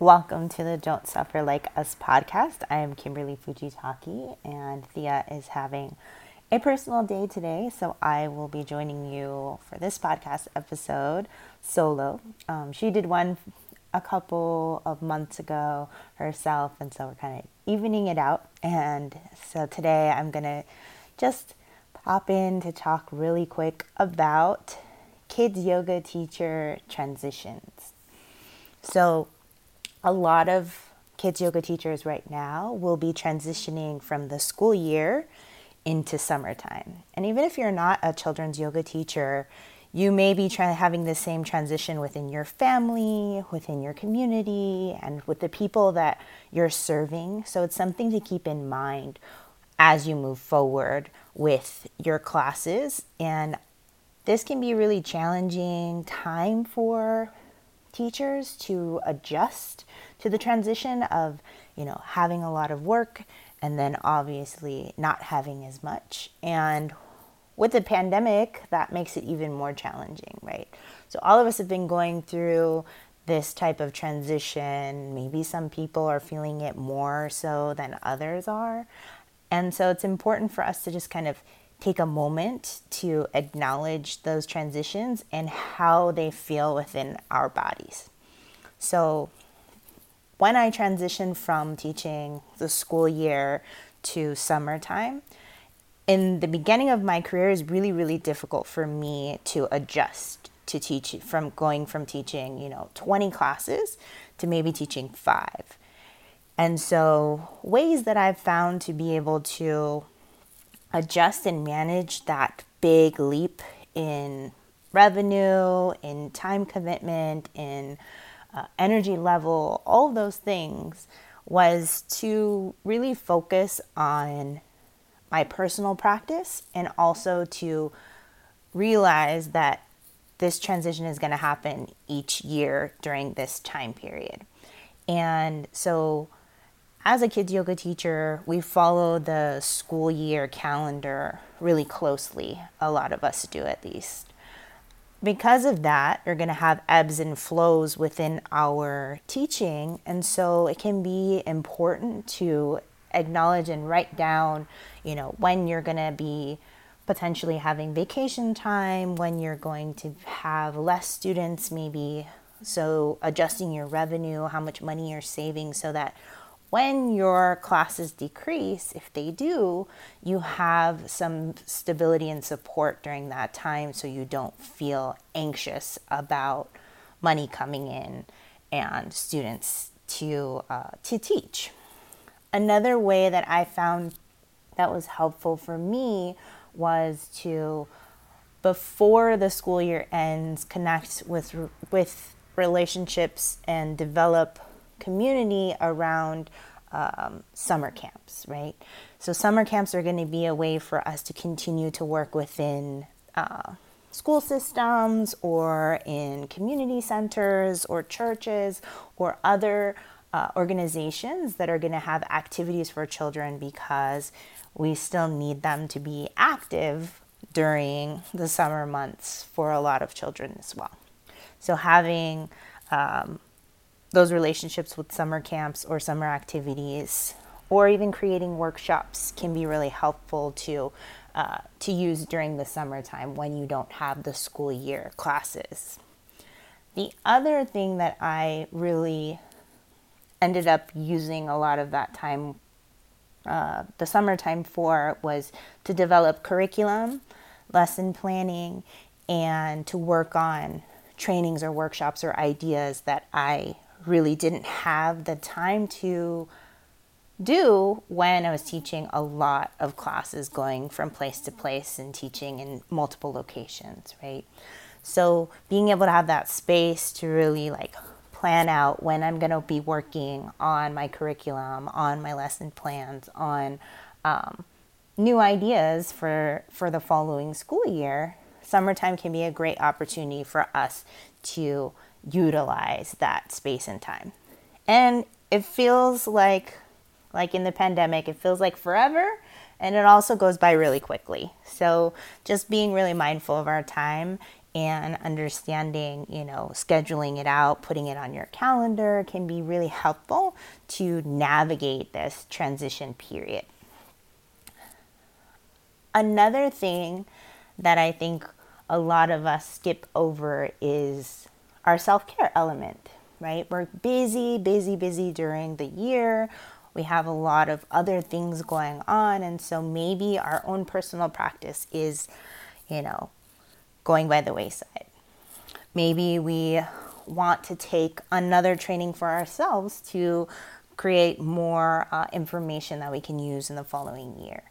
Welcome to the Don't Suffer Like Us podcast. I am Kimberly Fujitaki, and Thea is having a personal day today, so I will be joining you for this podcast episode solo. Um, she did one a couple of months ago herself, and so we're kind of evening it out. And so today I'm gonna just pop in to talk really quick about kids yoga teacher transitions. So a lot of kids yoga teachers right now will be transitioning from the school year into summertime. And even if you're not a children's yoga teacher, you may be trying having the same transition within your family, within your community, and with the people that you're serving. So it's something to keep in mind as you move forward with your classes. And this can be a really challenging time for teachers to adjust to the transition of, you know, having a lot of work and then obviously not having as much. And with the pandemic, that makes it even more challenging, right? So all of us have been going through this type of transition. Maybe some people are feeling it more so than others are. And so it's important for us to just kind of take a moment to acknowledge those transitions and how they feel within our bodies. So, when I transitioned from teaching the school year to summertime, in the beginning of my career is really really difficult for me to adjust to teach from going from teaching, you know, 20 classes to maybe teaching 5. And so, ways that I've found to be able to adjust and manage that big leap in revenue, in time commitment, in uh, energy level, all those things was to really focus on my personal practice and also to realize that this transition is going to happen each year during this time period. And so as a kids yoga teacher, we follow the school year calendar really closely. A lot of us do at least. Because of that, you're going to have ebbs and flows within our teaching. And so it can be important to acknowledge and write down, you know, when you're going to be potentially having vacation time, when you're going to have less students, maybe. So adjusting your revenue, how much money you're saving so that when your classes decrease, if they do, you have some stability and support during that time so you don't feel anxious about money coming in and students to, uh, to teach. Another way that I found that was helpful for me was to, before the school year ends, connect with, with relationships and develop community around um, summer camps, right? So, summer camps are going to be a way for us to continue to work within uh, school systems or in community centers or churches or other uh, organizations that are going to have activities for children because we still need them to be active during the summer months for a lot of children as well. So, having um, those relationships with summer camps or summer activities or even creating workshops can be really helpful to uh, to use during the summertime when you don't have the school year classes. The other thing that I really ended up using a lot of that time, uh, the summertime for, was to develop curriculum, lesson planning, and to work on trainings or workshops or ideas that I really didn't have the time to do when I was teaching a lot of classes going from place to place and teaching in multiple locations, right? So being able to have that space to really like plan out when I'm going to be working on my curriculum, on my lesson plans, on um, new ideas for for the following school year. Summertime can be a great opportunity for us to utilize that space and time. And it feels like like in the pandemic, it feels like forever and it also goes by really quickly. So just being really mindful of our time and understanding, you know, scheduling it out, putting it on your calendar can be really helpful to navigate this transition period. Another thing that I think a lot of us skip over is our self care element, right? We're busy, busy, busy during the year. We have a lot of other things going on. And so maybe our own personal practice is, you know, going by the wayside. Maybe we want to take another training for ourselves to create more uh, information that we can use in the following year.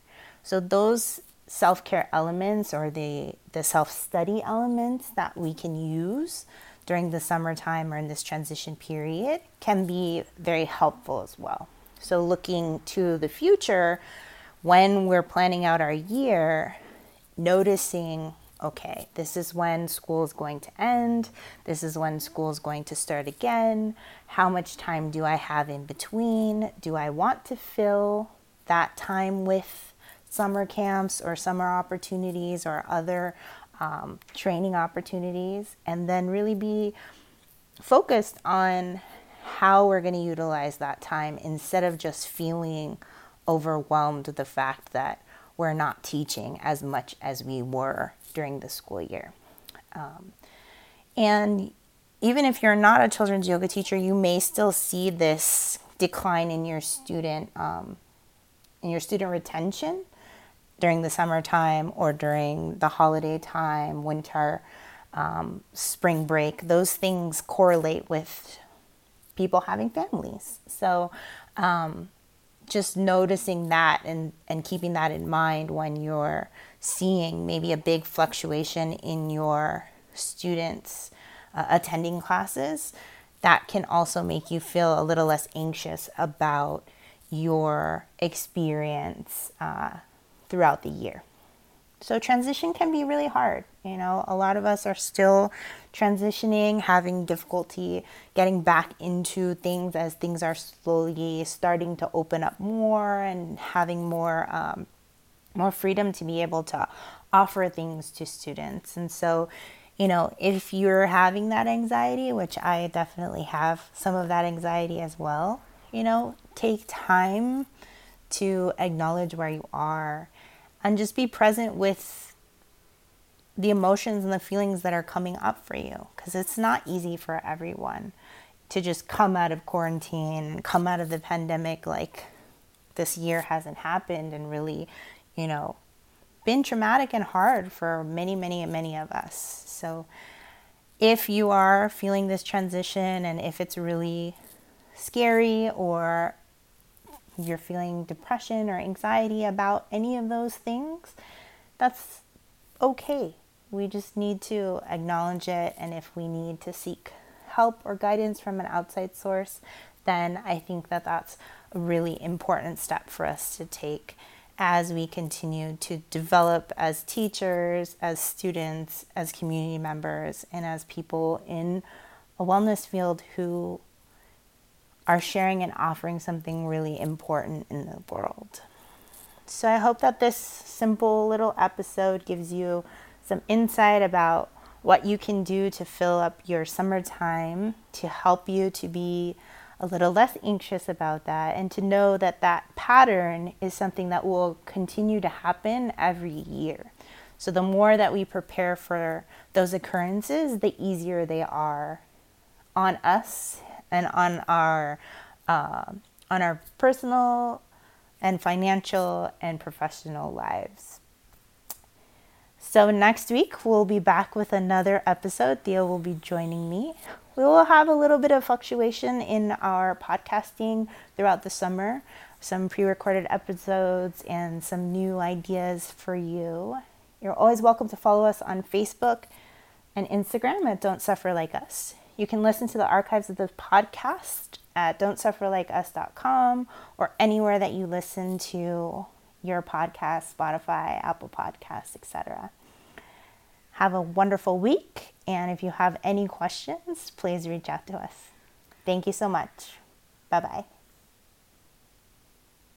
So those self-care elements or the the self-study elements that we can use during the summertime or in this transition period can be very helpful as well. So looking to the future when we're planning out our year, noticing okay, this is when school is going to end. This is when school is going to start again. How much time do I have in between? Do I want to fill that time with summer camps or summer opportunities or other um, training opportunities? And then really be focused on how we're going to utilize that time instead of just feeling overwhelmed with the fact that we're not teaching as much as we were during the school year. Um, and even if you're not a children's yoga teacher, you may still see this decline in your student um, in your student retention during the summertime or during the holiday time, winter, um, spring break. Those things correlate with people having families. So um, just noticing that and, and keeping that in mind when you're seeing maybe a big fluctuation in your students uh, attending classes, that can also make you feel a little less anxious about your experience uh, throughout the year. So, transition can be really hard. You know, a lot of us are still transitioning, having difficulty getting back into things as things are slowly starting to open up more and having more um, more freedom to be able to offer things to students. And so, you know, if you're having that anxiety, which I definitely have some of that anxiety as well, you know, take time to acknowledge where you are and just be present with the emotions and the feelings that are coming up for you because it's not easy for everyone to just come out of quarantine come out of the pandemic like this year hasn't happened and really you know, been traumatic and hard for many, many, many of us. So, if you are feeling this transition and if it's really scary or you're feeling depression or anxiety about any of those things, that's okay. We just need to acknowledge it. And if we need to seek help or guidance from an outside source, then I think that that's a really important step for us to take as we continue to develop as teachers, as students, as community members, and as people in a wellness field who are sharing and offering something really important in the world. So I hope that this simple little episode gives you some insight about what you can do to fill up your summertime to help you to be a little less anxious about that and to know that that pattern is something that will continue to happen every year. So the more that we prepare for those occurrences, the easier they are on us and on our uh, on our personal and financial and professional lives. So next week we'll be back with another episode. Thea will be joining me we will have a little bit of fluctuation in our podcasting throughout the summer, some pre recorded episodes, and some new ideas for you. You're always welcome to follow us on Facebook and Instagram at Don't Suffer Like Us. You can listen to the archives of the podcast at don'tsufferlikeus.com or anywhere that you listen to your podcast, Spotify, Apple Podcasts, etc. Have a wonderful week and if you have any questions, please reach out to us. Thank you so much. Bye bye.